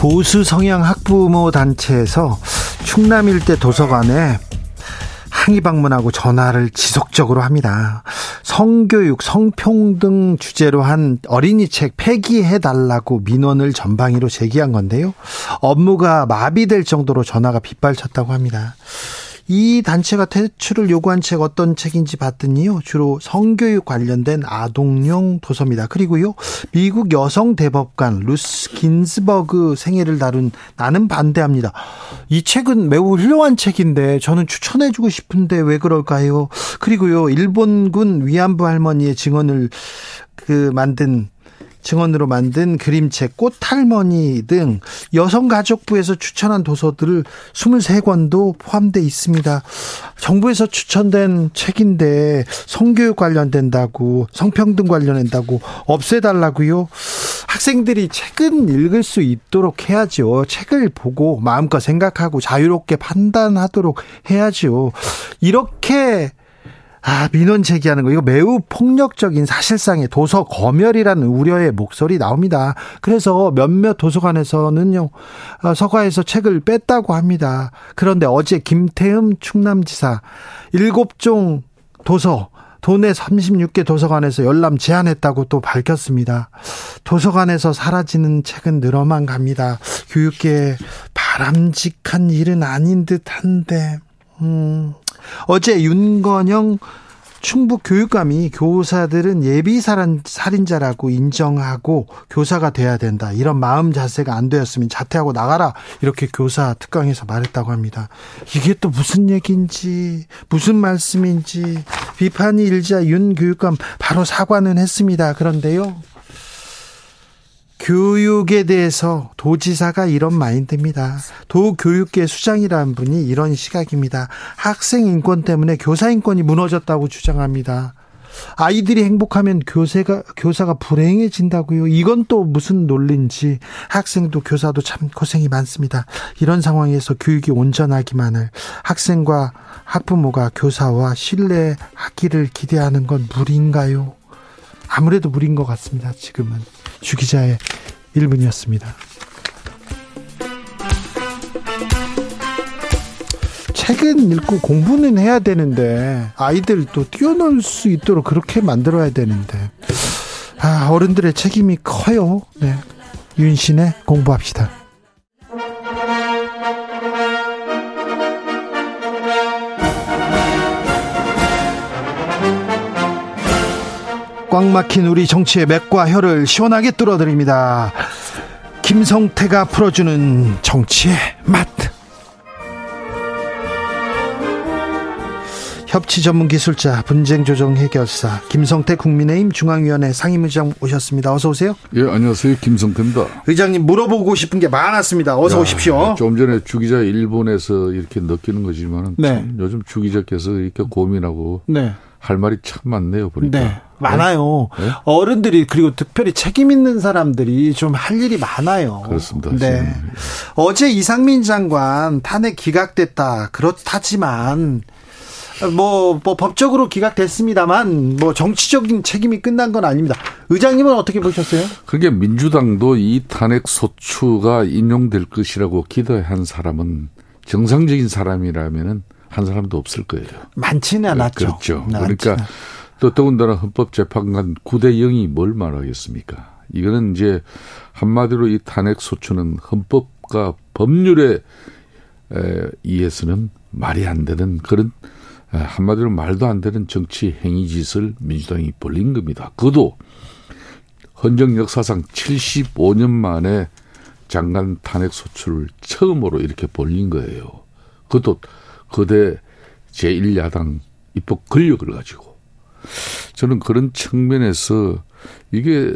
보수 성향 학부모 단체에서 충남 일대 도서관에 항의 방문하고 전화를 지속적으로 합니다. 성교육, 성평등 주제로 한 어린이 책 폐기해 달라고 민원을 전방위로 제기한 건데요. 업무가 마비될 정도로 전화가 빗발쳤다고 합니다. 이 단체가 퇴출을 요구한 책 어떤 책인지 봤더니요. 주로 성교육 관련된 아동용 도서입니다. 그리고요. 미국 여성 대법관 루스 긴스버그 생애를 다룬 나는 반대합니다. 이 책은 매우 훌륭한 책인데 저는 추천해 주고 싶은데 왜 그럴까요? 그리고요. 일본군 위안부 할머니의 증언을 그 만든 증언으로 만든 그림책 꽃할머니 등 여성가족부에서 추천한 도서들을 23권도 포함되어 있습니다. 정부에서 추천된 책인데 성교육 관련된다고 성평등 관련된다고 없애달라고요. 학생들이 책은 읽을 수 있도록 해야죠. 책을 보고 마음껏 생각하고 자유롭게 판단하도록 해야죠. 이렇게 아, 민원 제기하는 거 이거 매우 폭력적인 사실상의 도서 검열이라는 우려의 목소리 나옵니다. 그래서 몇몇 도서관에서는요. 어, 서가에서 책을 뺐다고 합니다. 그런데 어제 김태흠 충남지사 7종 도서 도내 36개 도서관에서 열람 제한했다고 또 밝혔습니다. 도서관에서 사라지는 책은 늘어만 갑니다. 교육계에 바람직한 일은 아닌 듯한데, 음, 어제 윤건영 충북 교육감이 교사들은 예비 살인자라고 인정하고 교사가 돼야 된다. 이런 마음 자세가 안 되었으면 자퇴하고 나가라. 이렇게 교사 특강에서 말했다고 합니다. 이게 또 무슨 얘기인지, 무슨 말씀인지 비판이 일자 윤 교육감 바로 사과는 했습니다. 그런데요. 교육에 대해서 도지사가 이런 마인드입니다. 도교육계 수장이라는 분이 이런 시각입니다. 학생 인권 때문에 교사 인권이 무너졌다고 주장합니다. 아이들이 행복하면 교사가 교사가 불행해진다고요. 이건 또 무슨 논리인지 학생도 교사도 참 고생이 많습니다. 이런 상황에서 교육이 온전하기만을 학생과 학부모가 교사와 신뢰하기를 기대하는 건 무리인가요? 아무래도 무리인 것 같습니다. 지금은. 주 기자의 1분이었습니다. 책은 읽고 공부는 해야 되는데 아이들도 뛰어놀 수 있도록 그렇게 만들어야 되는데 아 어른들의 책임이 커요. 네. 윤신의 공부합시다. 꽉 막힌 우리 정치의 맥과 혀를 시원하게 뚫어드립니다. 김성태가 풀어주는 정치의 맛. 협치 전문 기술자 분쟁 조정 해결사 김성태 국민의힘 중앙위원회 상임의장 오셨습니다. 어서 오세요. 예, 안녕하세요. 김성태입니다. 의장님 물어보고 싶은 게 많았습니다. 어서 야, 오십시오. 좀 전에 주 기자 일본에서 이렇게 느끼는 거지만 네. 요즘 주 기자께서 이렇게 고민하고 네. 할 말이 참 많네요, 보니까. 네. 많아요. 네? 어른들이 그리고 특별히 책임 있는 사람들이 좀 할 일이 많아요. 그렇습니다. 네. 어제 이상민 장관 탄핵 기각됐다. 그렇다지만 뭐, 뭐 법적으로 기각됐습니다만 뭐 정치적인 책임이 끝난 건 아닙니다. 의장님은 어떻게 보셨어요? 그게 민주당도 이 탄핵 소추가 인용될 것이라고 기대한 사람은 정상적인 사람이라면은 한 사람도 없을 거예요. 많지는 않았죠. 그렇죠. 그러니까 또 더군다나 헌법재판관 9대 0이 뭘 말하겠습니까? 이거는 이제 한마디로 이 탄핵 소추는 헌법과 법률에 의해서는 말이 안 되는 그런 한마디로 말도 안 되는 정치 행위 짓을 민주당이 벌린 겁니다. 그도 헌정 역사상 75년 만에 장관 탄핵 소추를 처음으로 이렇게 벌린 거예요. 그것도 거대 제1야당 입법 권력을 가지고 저는 그런 측면에서 이게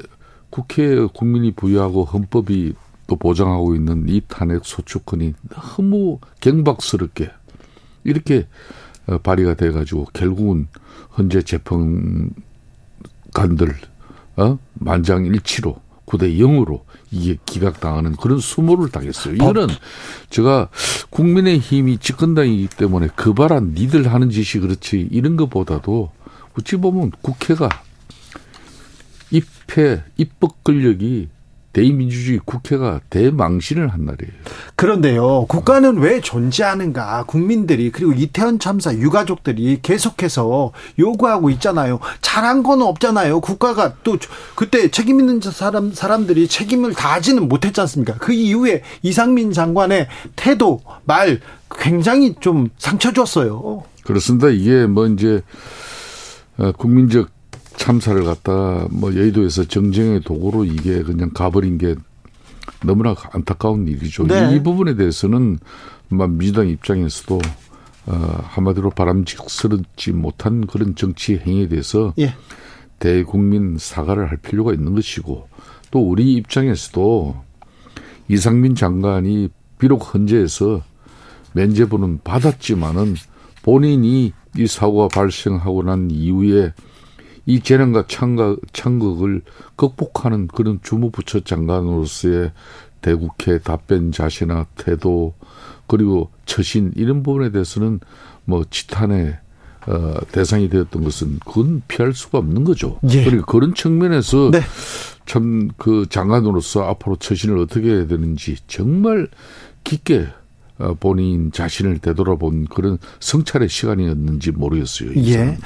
국회 국민이 부여하고 헌법이 또 보장하고 있는 이 탄핵 소추권이 너무 경박스럽게 이렇게 어, 발의가 돼가지고 결국은 현재 재판관들 어? 만장일치로 9대 0으로 이게 기각당하는 그런 수모를 당했어요. 이거는 제가 국민의 힘이 집권당이기 때문에 그 바란 니들 하는 짓이 그렇지 이런 것보다도 어찌 보면 국회가 입회 입법 권력이 대의민주주의 국회가 대망신을 한 날이에요. 그런데요, 국가는 왜 존재하는가? 국민들이 그리고 이태원 참사 유가족들이 계속해서 요구하고 있잖아요. 잘한 건 없잖아요. 국가가 또 그때 책임 있는 사람 사람들이 책임을 다하지는 못했지 않습니까? 그 이후에 이상민 장관의 태도, 말 굉장히 좀 상처 줬어요. 그렇습니다. 이게 뭐 이제 어, 국민적 참사를 갖다 뭐 여의도에서 정쟁의 도구로 이게 그냥 가버린 게 너무나 안타까운 일이죠. 네. 이 부분에 대해서는 민주당 입장에서도 어, 한마디로 바람직스럽지 못한 그런 정치 행위에 대해서 예. 대국민 사과를 할 필요가 있는 것이고 또 우리 입장에서도 이상민 장관이 비록 헌재에서 면죄부는 받았지만은 본인이 이 사고가 발생하고 난 이후에 이 재난과 창각, 창극을 극복하는 그런 주무부처 장관으로서의 대국회 답변 자세나 태도 그리고 처신 이런 부분에 대해서는 뭐 지탄의 어, 대상이 되었던 것은 그건 피할 수가 없는 거죠. 예. 그리고 그런 측면에서 네. 참그 장관으로서 앞으로 처신을 어떻게 해야 되는지 정말 깊게 어, 본인 자신을 되돌아본 그런 성찰의 시간이었는지 모르겠어요. 예.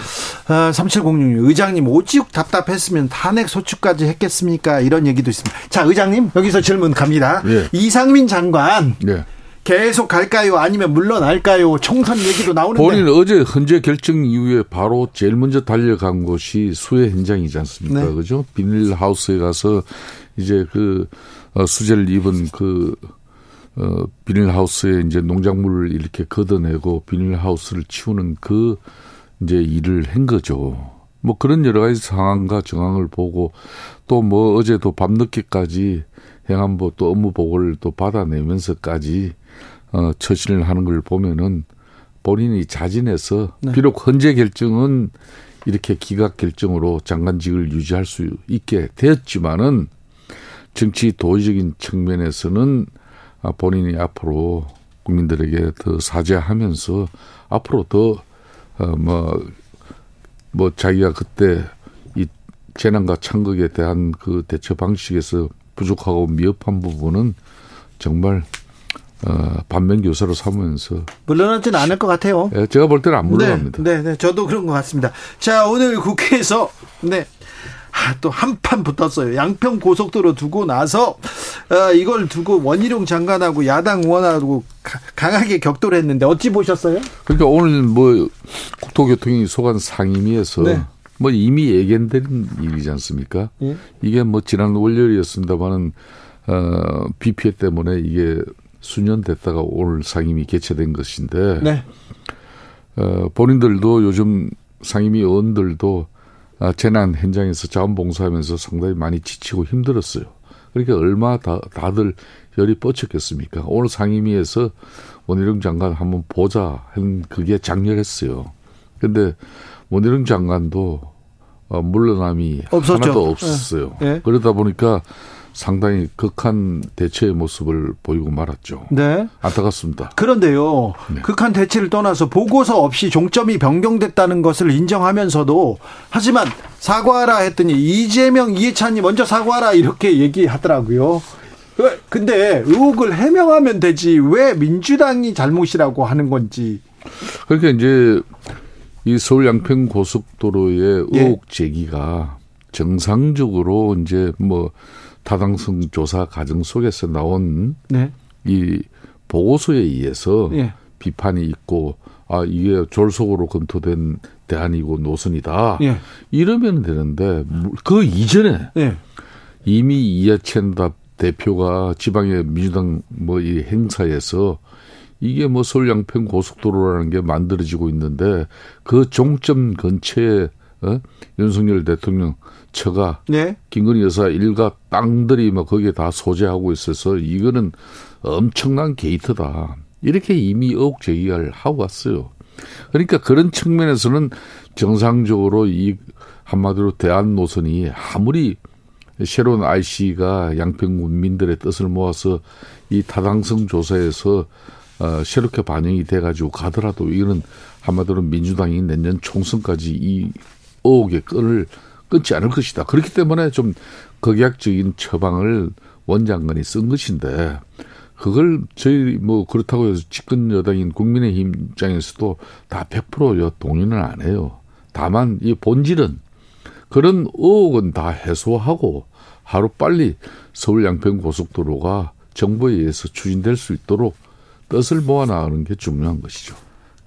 어, 3706 의장님 오직 답답했으면 탄핵 소추까지 했겠습니까? 이런 얘기도 있습니다. 자, 의장님 여기서 질문 갑니다. 예. 이상민 장관. 예. 계속 갈까요? 아니면 물러날까요? 총선 얘기도 나오는데. 본인 어제 헌재 결정 이후에 바로 제일 먼저 달려간 곳이 수해 현장이지 않습니까? 네. 그죠? 비닐하우스에 가서 이제 그 어, 수재를 입은 그 어, 비닐하우스에 이제 농작물을 이렇게 걷어내고 비닐하우스를 치우는 그 이제 일을 한 거죠. 뭐 그런 여러 가지 상황과 정황을 보고 또 뭐 어제도 밤늦게까지 행안부 또 업무 보고를 또 받아내면서까지 어, 처신을 하는 걸 보면은 본인이 자진해서 네. 비록 헌재 결정은 이렇게 기각 결정으로 장관직을 유지할 수 있게 되었지만은 정치 도의적인 측면에서는 아, 본인이 앞으로 국민들에게 더 사죄하면서 앞으로 더, 어, 뭐, 뭐 자기가 그때 이 재난과 창극에 대한 그 대처 방식에서 부족하고 미흡한 부분은 정말 어, 반면 교사로 삼으면서 물러나지는 않을 것 같아요. 예, 제가 볼 때는 안 물러납니다. 네, 네, 네, 저도 그런 것 같습니다. 자, 오늘 국회에서 네 아, 또 한 판 붙었어요. 양평 고속도로 두고 나서 어, 이걸 두고 원희룡 장관하고 야당 의원하고 강하게 격돌을 했는데 어찌 보셨어요? 그러니까 오늘 뭐 국토교통위 소관 상임위에서 네. 뭐 이미 예견된 일이지 않습니까? 예? 이게 뭐 지난 월요일이었습니다만은 어, 비 피해 때문에 이게 수년 됐다가 오늘 상임위 개최된 것인데 네. 어, 본인들도 요즘 상임위 의원들도 아, 재난 현장에서 자원봉사하면서 상당히 많이 지치고 힘들었어요. 그러니까 얼마 다, 다들 열이 뻗쳤겠습니까? 오늘 상임위에서 원희룡 장관 한번 보자 한 그게 장렬했어요. 근데 원희룡 장관도 어, 물러남이 없었죠. 하나도 없었어요. 네. 그러다 보니까 상당히 극한 대처의 모습을 보이고 말았죠. 네. 안타깝습니다. 그런데요. 네. 극한 대처를 떠나서 보고서 없이 종점이 변경됐다는 것을 인정하면서도 하지만 사과하라 했더니 이재명, 이해찬이 먼저 사과하라 이렇게 얘기하더라고요. 근데 의혹을 해명하면 되지 왜 민주당이 잘못이라고 하는 건지. 그러니까 이제 이 서울 양평 고속도로의 예. 의혹 제기가 정상적으로 이제 뭐 타당성 조사 과정 속에서 나온 네. 이 보고서에 의해서 네. 비판이 있고 아 이게 졸속으로 검토된 대안이고 노선이다. 네. 이러면 되는데 그 이전에 네. 이미 이해찬 대표가 지방의 민주당 뭐 이 행사에서 이게 뭐 서울 양평 고속도로라는 게 만들어지고 있는데 그 종점 근처에 어? 윤석열 대통령 처가 네. 김건희 여사 일가 땅들이 뭐 거기에 다 소재하고 있어서 이거는 엄청난 게이트다. 이렇게 이미 의혹 제기를 하고 왔어요. 그러니까 그런 측면에서는 정상적으로 이 한마디로 대안 노선이 아무리 새로운 IC가 양평 군민들의 뜻을 모아서 이 타당성 조사에서 어, 새롭게 반영이 돼가지고 가더라도 이거는 한마디로 민주당이 내년 총선까지 이 의혹의 끈을 끊지 않을 것이다. 그렇기 때문에 좀 극약적인 처방을 원장관이 쓴 것인데 그걸 저희 뭐 그렇다고 해서 집권 여당인 국민의힘 입장에서도 다 100% 동의는 안 해요. 다만 이 본질은 그런 의혹은 다 해소하고 하루 빨리 서울 양평 고속도로가 정부에 의해서 추진될 수 있도록 뜻을 모아 나가는 게 중요한 것이죠.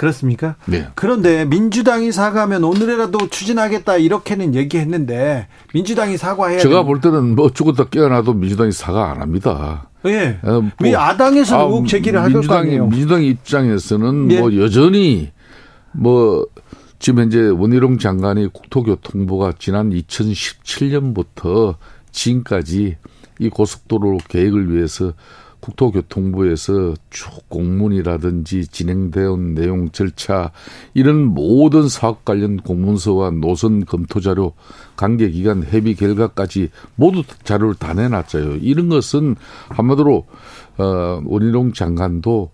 그렇습니까? 네. 그런데 민주당이 사과하면 오늘이라도 추진하겠다 이렇게는 얘기했는데 민주당이 사과해야 제가 볼 때는 뭐 죽었다 깨어나도 민주당이 사과 안 합니다. 예. 어, 뭐, 왜 아당에서 아, 의혹 제기를 할거 민주당 아니에요? 민주당 입장에서는 예. 뭐 여전히 뭐 지금 현재 원희룡 장관이 국토교통부가 지난 2017년부터 지금까지 이 고속도로 계획을 위해서 국토교통부에서 쭉 공문이라든지 진행되온 내용 절차 이런 모든 사업 관련 공문서와 노선 검토 자료 관계 기관 협의 결과까지 모두 자료를 다 내놨어요. 이런 것은 한마디로 어 원희룡 장관도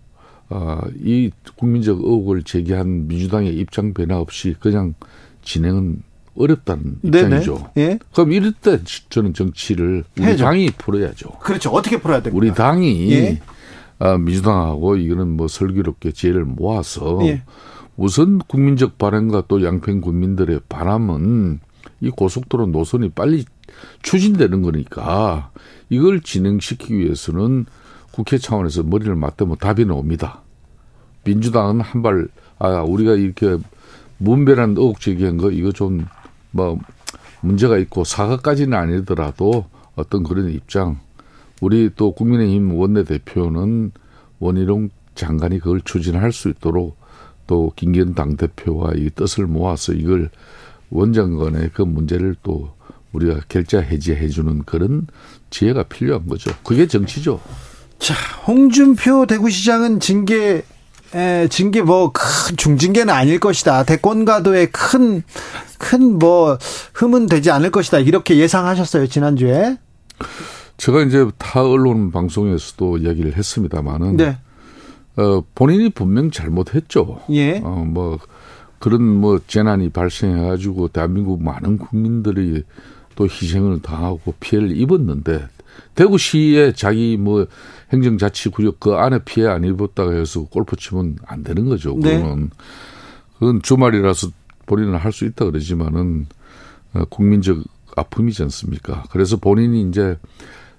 어, 이 국민적 의혹을 제기한 민주당의 입장 변화 없이 그냥 진행은 어렵다는 네네. 입장이죠. 예. 그럼 이럴 때 저는 정치를 우리 해야죠. 당이 풀어야죠. 그렇죠. 어떻게 풀어야 됩니까? 우리 당이 예. 아, 민주당하고 이거는 뭐 슬기롭게 지혜를 모아서 예. 우선 국민적 바람과 또 양평 국민들의 바람은 이 고속도로 노선이 빨리 추진되는 거니까 이걸 진행시키기 위해서는 국회 차원에서 머리를 맞대면 답이 나옵니다. 민주당은 한 발, 아, 우리가 이렇게 문별한 의혹 제기한 거 이거 좀 뭐 문제가 있고 사과까지는 아니더라도 어떤 그런 입장 우리 또 국민의힘 원내대표는 원희룡 장관이 그걸 추진할 수 있도록 또 김기현 당대표와 이 뜻을 모아서 이걸 원장관의 그 문제를 또 우리가 결자 해지해 주는 그런 지혜가 필요한 거죠. 그게 정치죠. 자, 홍준표 대구시장은 징계 에, 징계 뭐 큰 중징계는 아닐 것이다. 대권가도에 큰큰 뭐 흠은 되지 않을 것이다. 이렇게 예상하셨어요 지난주에. 제가 이제 타 언론 방송에서도 이야기를 했습니다만은 네. 어, 본인이 분명 잘못했죠. 예. 어, 뭐 그런 뭐 재난이 발생해가지고 대한민국 많은 국민들이 또 희생을 당하고 피해를 입었는데 대구시에 자기 뭐 행정자치구역 그 안에 피해 안 입었다고 해서 골프 치면 안 되는 거죠. 네. 그거는 그건 주말이라서 본인은 할 수 있다 그러지만은 어, 국민적 아픔이지 않습니까? 그래서 본인이 이제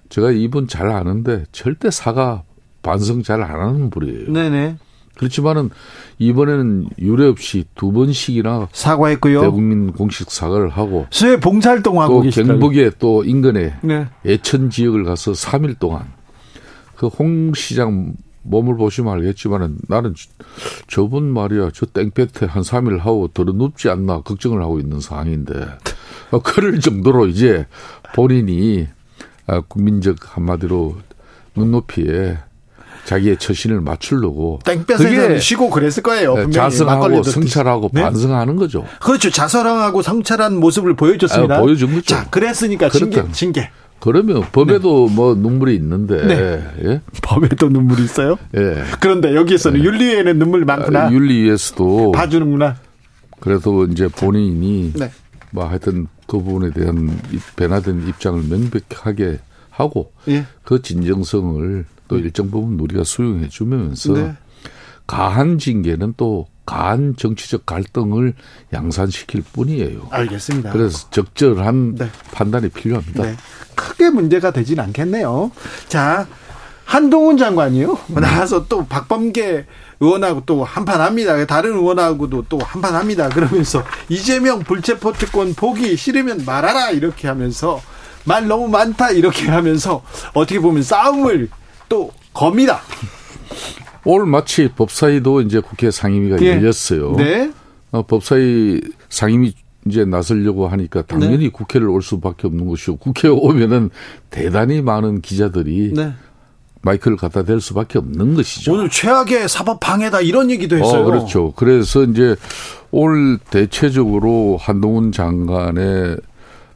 제가 이분 잘 아는데 절대 사과 반성 잘 안 하는 분이에요. 네네. 그렇지만은 이번에는 유례 없이 두 번씩이나 사과했고요. 대국민 공식 사과를 하고 수해 봉사활동 하고 또. 경북에 또 인근에 네. 예천 지역을 가서 3일 동안 그 홍 시장 몸을 보시면 알겠지만은 나는 저- 저분 말이야 저 땡볕에 한 3일 하고 들어 눕지 않나 걱정을 하고 있는 상황인데 어, 그럴 정도로 이제 본인이 아, 국민적 한마디로 눈높이에 자기의 처신을 맞추려고 땡볕에서 그게 쉬고 그랬을 거예요. 분명히 자성하고. 성찰하고 네? 반성하는 거죠. 그렇죠. 자성하고 성찰한 모습을 보여줬습니다. 아, 보여준 거죠. 자, 그랬으니까 징계. 징계. 그러면 범에도 뭐 눈물이 있는데 네. 예? 법에도 눈물이 있어요? 예. 그런데 여기에서는 윤리에는 눈물이 많구나. 아, 윤리위에서도 봐주는구나. 그래도 이제 본인이 네. 뭐 하여튼 그 부분에 대한 입- 변화된 입장을 명백하게 하고 예. 그 진정성을 또 일정 부분 우리가 수용해 주면서 네. 가한 징계는 또 가한 정치적 갈등을 양산시킬 뿐이에요. 알겠습니다. 그래서 적절한 네. 판단이 필요합니다. 네. 크게 문제가 되진 않겠네요. 자, 한동훈 장관이요. 나와서 또 박범계 의원하고 또 한판 합니다. 다른 의원하고도 또 한판 합니다. 그러면서 이재명 불체포 특권 포기 싫으면 말하라 이렇게 하면서 말 너무 많다 이렇게 하면서 어떻게 보면 싸움을 또 겁니다. 오늘 마치 법사위도 이제 국회 상임위가 예. 열렸어요. 네. 어, 법사위 상임위 이제 나서려고 하니까 당연히 네. 국회를 올 수밖에 없는 것이고 국회에 오면은 대단히 많은 기자들이 네. 마이크를 갖다 댈 수밖에 없는 것이죠. 오늘 최악의 사법 방해다 이런 얘기도 했어요. 어, 그렇죠. 그래서 이제 오늘 대체적으로 한동훈 장관의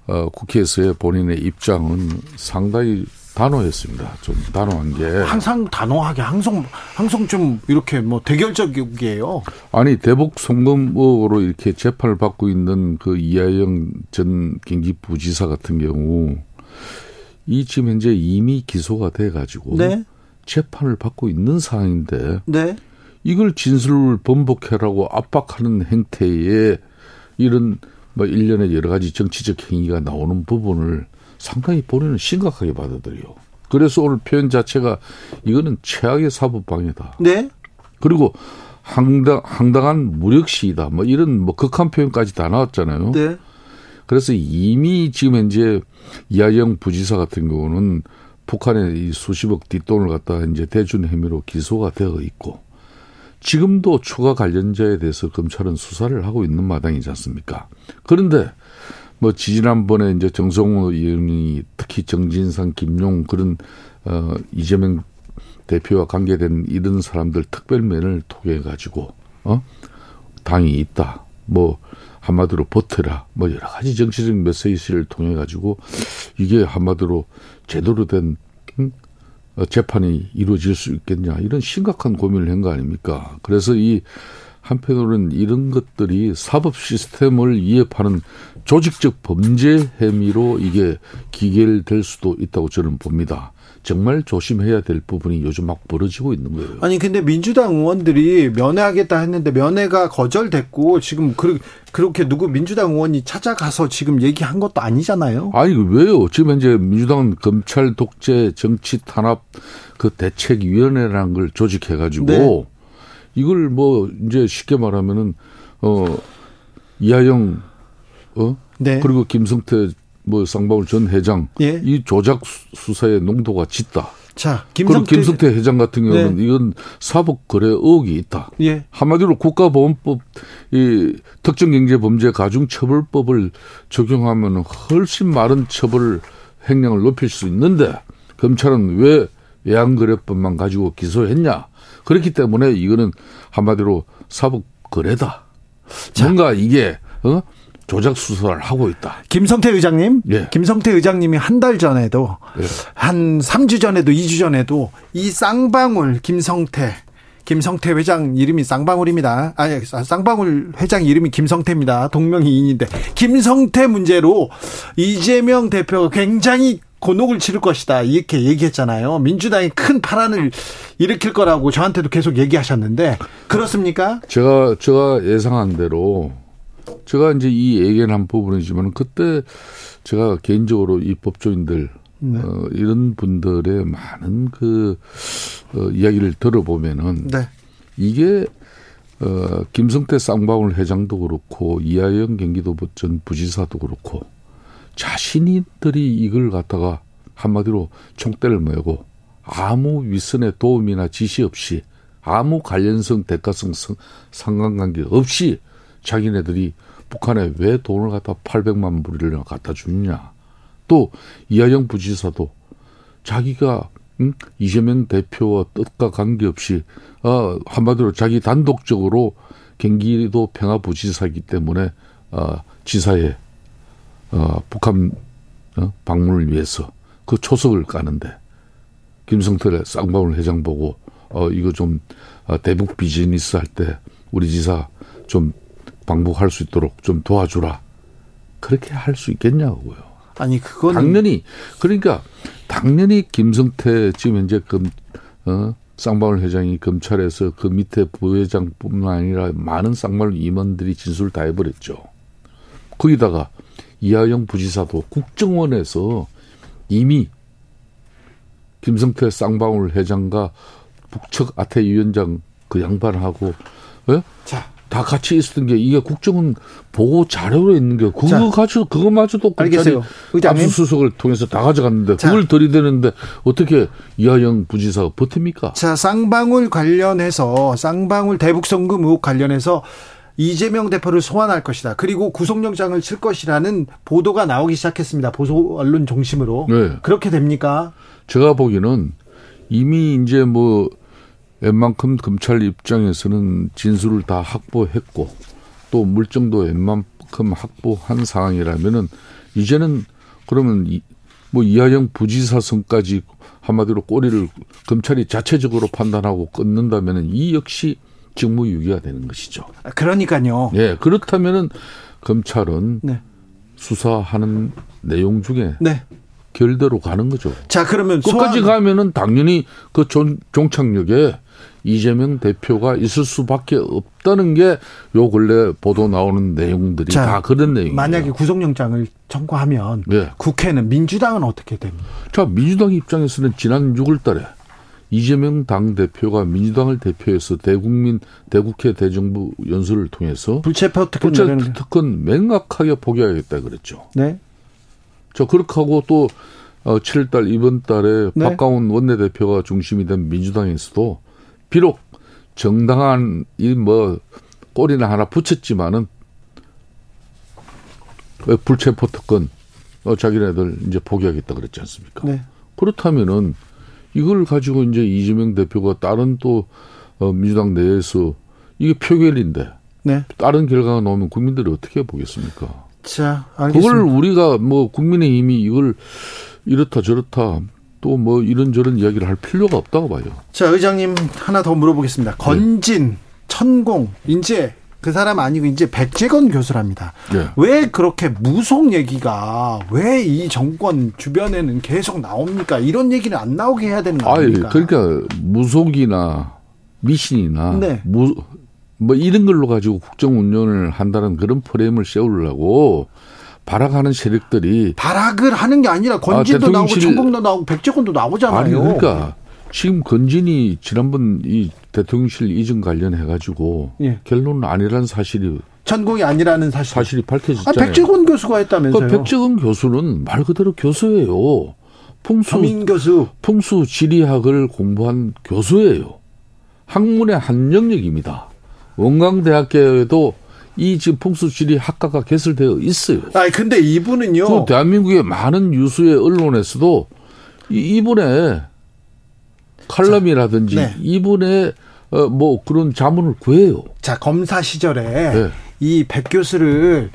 어, 국회에서의 본인의 입장은 상당히 단호했습니다. 좀 단호한 게 항상 단호하게 항상 항상 좀 이렇게 뭐 대결적이에요. 아니 대북 송금 의혹으로 이렇게 재판을 받고 있는 그 이하영 전 경기부지사 같은 경우 이 지금 현재 이미 기소가 돼 가지고 네. 재판을 받고 있는 상황인데 네. 이걸 진술을 번복해라고 압박하는 행태에 이런 뭐 일련의 여러 가지 정치적 행위가 나오는 부분을 상당히 본인은 심각하게 받아들여. 그래서 오늘 표현 자체가 이거는 최악의 사법 방해다. 네. 그리고 황당, 황당한 무력시이다. 뭐 이런 뭐 극한 표현까지 다 나왔잖아요. 네. 그래서 이미 지금 현재 이하영 부지사 같은 경우는 북한의 이 수십억 뒷돈을 갖다 이제 대준 혐의로 기소가 되어 있고 지금도 추가 관련자에 대해서 검찰은 수사를 하고 있는 마당이지 않습니까? 그런데 뭐 지난번에 이제 정성호 의원이 특히 정진상, 김용 그런 어 이재명 대표와 관계된 이런 사람들 특별면을 통해 가지고 어 당이 있다. 뭐 한마디로 버텨라. 뭐 여러 가지 정치적 메시지를 통해 가지고 이게 한마디로 제대로 된 음? 어, 재판이 이루어질 수 있겠냐 이런 심각한 고민을 한 거 아닙니까? 그래서 이 한편으로는 이런 것들이 사법 시스템을 위협하는 조직적 범죄 혐의로 이게 기결될 수도 있다고 저는 봅니다. 정말 조심해야 될 부분이 요즘 막 벌어지고 있는 거예요. 아니 근데 민주당 의원들이 면회하겠다 했는데 면회가 거절됐고 지금 그, 그렇게 누구 민주당 의원이 찾아가서 지금 얘기한 것도 아니잖아요. 아니 왜요? 지금 현재 민주당은 검찰 독재 정치 탄압 그 대책위원회라는 걸 조직해 가지고 네. 이걸 뭐 이제 쉽게 말하면은 어 이하영 어 네. 그리고 김성태 뭐 쌍방울 전 회장 예. 이 조작 수사의 농도가 짙다. 자, 김성태, 그리고 김성태 회장 같은 경우는 네. 이건 사법 거래 의혹이 있다. 예. 한마디로 국가보안법 이 특정경제범죄 가중처벌법을 적용하면 훨씬 많은 처벌 행령을 높일 수 있는데 검찰은 왜 외환거래법만 가지고 기소했냐? 그렇기 때문에 이거는 한마디로 사법 거래다. 자. 뭔가 이게 어? 조작 수사를 하고 있다. 김성태 의장님, 예. 김성태 의장님이 한 달 전에도 예. 한 3주 전에도 2주 전에도 이 쌍방울 김성태 김성태 회장 이름이 쌍방울입니다. 아니, 쌍방울 회장 이름이 김성태입니다. 동명이인인데 김성태 문제로 이재명 대표가 굉장히 곤혹을 치를 것이다. 이렇게 얘기했잖아요. 민주당이 큰 파란을 일으킬 거라고 저한테도 계속 얘기하셨는데 그렇습니까? 제가 제가 예상한 대로 제가 이제 이 얘기한 부분이지만 그때 제가 개인적으로 이 법조인들 네. 어, 이런 분들의 많은 그 어, 이야기를 들어보면은 네. 이게 어, 김성태 쌍방울 회장도 그렇고 이하영 경기도 전 부지사도 그렇고 자신이들이 이걸 갖다가 한마디로 총대를 메고 아무 윗선의 도움이나 지시 없이 아무 관련성 대가성 상관관계 없이 자기네들이 북한에 왜 돈을 갖다 800만 불을 갖다 주느냐. 또 이하영 부지사도 자기가 음? 이재명 대표와 뜻과 관계없이 어, 한마디로 자기 단독적으로 경기도 평화부지사이기 때문에 어, 지사의 어, 북한 어, 방문을 위해서 그 초석을 까는데 김성태 쌍방울 회장 보고 어, 이거 좀 어, 대북 비즈니스 할 때 우리 지사 좀 방북할 수 있도록 좀 도와주라. 그렇게 할 수 있겠냐고요. 아니 그건 당연히 그러니까 당연히 김성태 지금 현재 금 어, 쌍방울 회장이 검찰에서 그 밑에 부회장뿐만 아니라 많은 쌍방울 임원들이 진술을 다 해버렸죠. 거기다가 이하영 부지사도 국정원에서 이미 김성태 쌍방울 회장과 북측 아태 위원장 그 양반하고 예? 자, 다 같이 있었던 게 이게 국정원 보고 자료로 있는 게 그거 자, 가지고 그거마저도 검찰이 압수수색을 통해서 다 가져갔는데 자, 그걸 들이대는데 어떻게 이하영 부지사가 버팁니까? 자 쌍방울 관련해서 쌍방울 대북 송금 의혹 관련해서 이재명 대표를 소환할 것이다. 그리고 구속영장을 칠 것이라는 보도가 나오기 시작했습니다. 보수 언론 중심으로. 네. 그렇게 됩니까? 제가 보기에는 이미 이제 뭐 웬만큼 검찰 입장에서는 진술을 다 확보했고 또 물증도 웬만큼 확보한 상황이라면은 이제는 그러면 이, 뭐 이하영 부지사선까지 한마디로 꼬리를 검찰이 자체적으로 판단하고 끊는다면은 이 역시 직무유기가 되는 것이죠. 아, 그러니까요. 예, 그렇다면은 검찰은 네. 수사하는 내용 중에 네. 결대로 가는 거죠. 자, 그러면 끝까지 소환... 가면은 당연히 그 종, 종착역에 이재명 대표가 있을 수밖에 없다는 게 요 근래 보도 나오는 내용들이 자, 다 그런 내용이에요. 만약에 구속영장을 청구하면 네. 국회는 민주당은 어떻게 됩니까? 자, 민주당 입장에서는 지난 6월 달에 이재명 당 대표가 민주당을 대표해서 대국민 대국회 대정부 연설을 통해서 불체포 특권 불체 특권 맹각하게 포기하겠다 그랬죠. 네. 저 그렇게 하고 또 7월 어, 이번 달에 네. 박가운 원내대표가 중심이 된 민주당에서도 비록 정당한 이뭐 꼬리나 하나 붙였지만은 왜 불체포 특권 어 자기네들 이제 포기하겠다 그랬지 않습니까? 네. 그렇다면은 이걸 가지고 이제 이재명 대표가 다른 또 어, 민주당 내에서 이게 표결인데 네. 다른 결과가 나오면 국민들이 어떻게 보겠습니까? 자, 알겠습니다. 그걸 우리가 뭐 국민의힘이 이걸 이렇다 저렇다 또 뭐 이런저런 이야기를 할 필요가 없다고 봐요. 자, 의장님 하나 더 물어보겠습니다. 건진, 네. 천공, 이제 그 사람 아니고 이제 백재건 교수랍니다. 네. 왜 그렇게 무속 얘기가 왜 이 정권 주변에는 계속 나옵니까? 이런 얘기는 안 나오게 해야 되는 거 아닙니까? 그러니까 무속이나 미신이나 네. 무, 뭐 이런 걸로 가지고 국정 운영을 한다는 그런 프레임을 세우려고 발악하는 세력들이 발악을 하는 게 아니라 건진도 아, 나오고 천공도 나오고 백재건도 나오잖아요. 아니 그러니까 지금 건진이 지난번 이 대통령실 이전 관련해 가지고 예. 결론은 아니라는 사실이 천공이 아니라는 사실 사실이 밝혀졌잖아요. 아, 백재건 교수가 했다면서요? 그 백재건 교수는 말 그대로 교수예요. 풍수 교수 풍수 지리학을 공부한 교수예요. 학문의 한 영역입니다. 원광대학교에도 이 지금 풍수 지리 학과가 개설되어 있어요. 아 근데 이분은요. 그 대한민국의 많은 유수의 언론에서도 이, 이분의 칼럼이라든지 네. 이분의 어, 뭐 그런 자문을 구해요. 자 검사 시절에 네. 이백 교수를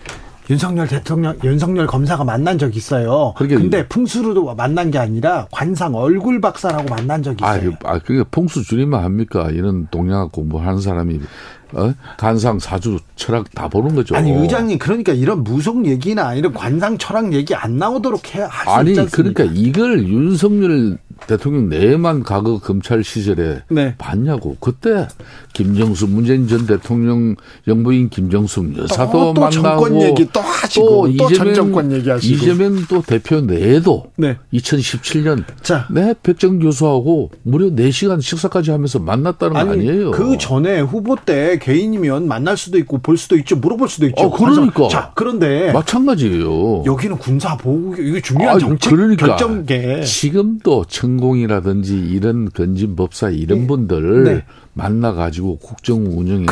윤석열 대통령, 윤석열 검사가 만난 적이 있어요. 근데 풍수로도 만난 게 아니라 관상 얼굴 박사라고 만난 적이 있어요. 아, 아 그게 풍수 줄이면 합니까? 이런 동양학 공부하는 사람이 어? 간상 사주 철학 다 보는 거죠. 아니 의장님 그러니까 이런 무속 얘기나 이런 관상 철학 얘기 안 나오도록 해 하시 아니 그러니까 이걸 윤석열 대통령 내만 과거 검찰 시절에 네. 봤냐고. 그때 김정수 문재인 전 대통령 영부인 김정숙 여사도 또, 또 만나고 정권 얘기 또 하시고 또, 또 이재명, 정권 얘기하시고 이재명 또 대표 내에도 네. 2017년 자. 네 백정 교수하고 무려 4시간 식사까지 하면서 만났다는 아니, 거 아니에요. 그 전에 후보 때 개인이면 만날 수도 있고 볼 수도 있죠. 물어볼 수도 있죠. 어, 그러니까. 자, 그런데 마찬가지예요. 여기는 군사 보호 이게 중요한 아, 정책 그러니까. 결정계. 지금도 천공이라든지 이런 건진 법사 이런 네. 분들 네. 만나 가지고 국정 운영에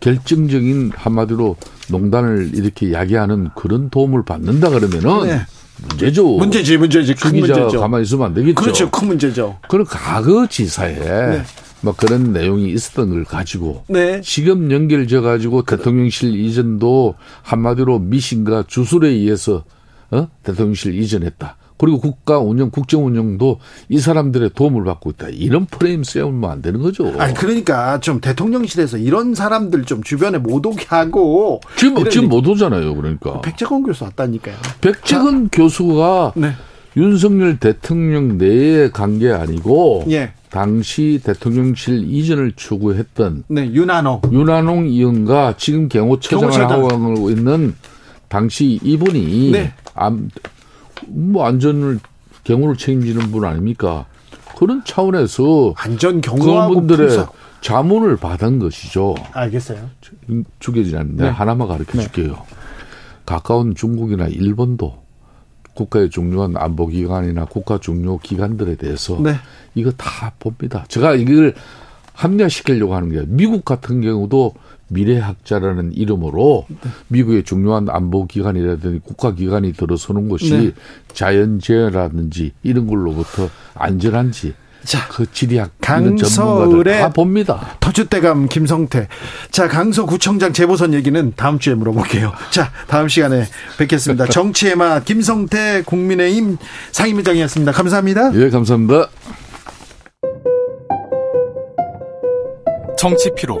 결정적인 한마디로 농단을 이렇게 야기하는 그런 도움을 받는다 그러면은 네. 문제죠. 문제지, 문제지. 큰 문제죠. 가만히 있으면 안 되겠죠. 그렇죠. 큰 문제죠. 그럼 과거 지사에 네. 뭐 그런 내용이 있었던 걸 가지고 네. 지금 연결져 가지고 대통령실 이전도 한마디로 미신과 주술에 의해서 어? 대통령실 이전했다. 그리고 국가 운영, 국정 운영도 이 사람들의 도움을 받고 있다. 이런 프레임 세우면 안 되는 거죠. 아니 그러니까 좀 대통령실에서 이런 사람들 좀 주변에 못 오게 하고 지금 지금 못 오잖아요. 그러니까 백재건 교수 왔다니까요. 백재건 자. 교수가 네. 윤석열 대통령 내의 관계 아니고 예. 당시 대통령실 이전을 추구했던 네, 윤한홍 윤한홍 의원과 지금 경호처장을 하고 있는 당시 이분이 네. 암, 뭐 안전을 경호를 책임지는 분 아닙니까? 그런 차원에서 안전 경호하고 그분들의 분석. 자문을 받은 것이죠. 알겠어요. 죽여지지 않는데 네. 하나만 가르쳐 줄게요. 네. 가까운 중국이나 일본도 국가의 중요한 안보기관이나 국가 중요 기관들에 대해서 네. 이거 다 봅니다. 제가 이걸 합리화시키려고 하는 게 미국 같은 경우도 미래학자라는 이름으로 미국의 중요한 안보기관이라든지 국가기관이 들어서는 것이 네. 자연재해라든지 이런 걸로부터 안전한지 자, 그 지리학 강서을의 다 봅니다. 터줏대감 김성태. 자, 강서구청장 재보선 얘기는 다음 주에 물어볼게요. 자, 다음 시간에 뵙겠습니다. 정치의 맛 김성태 국민의힘 상임위장이었습니다. 감사합니다. 예, 감사합니다. 정치 피로,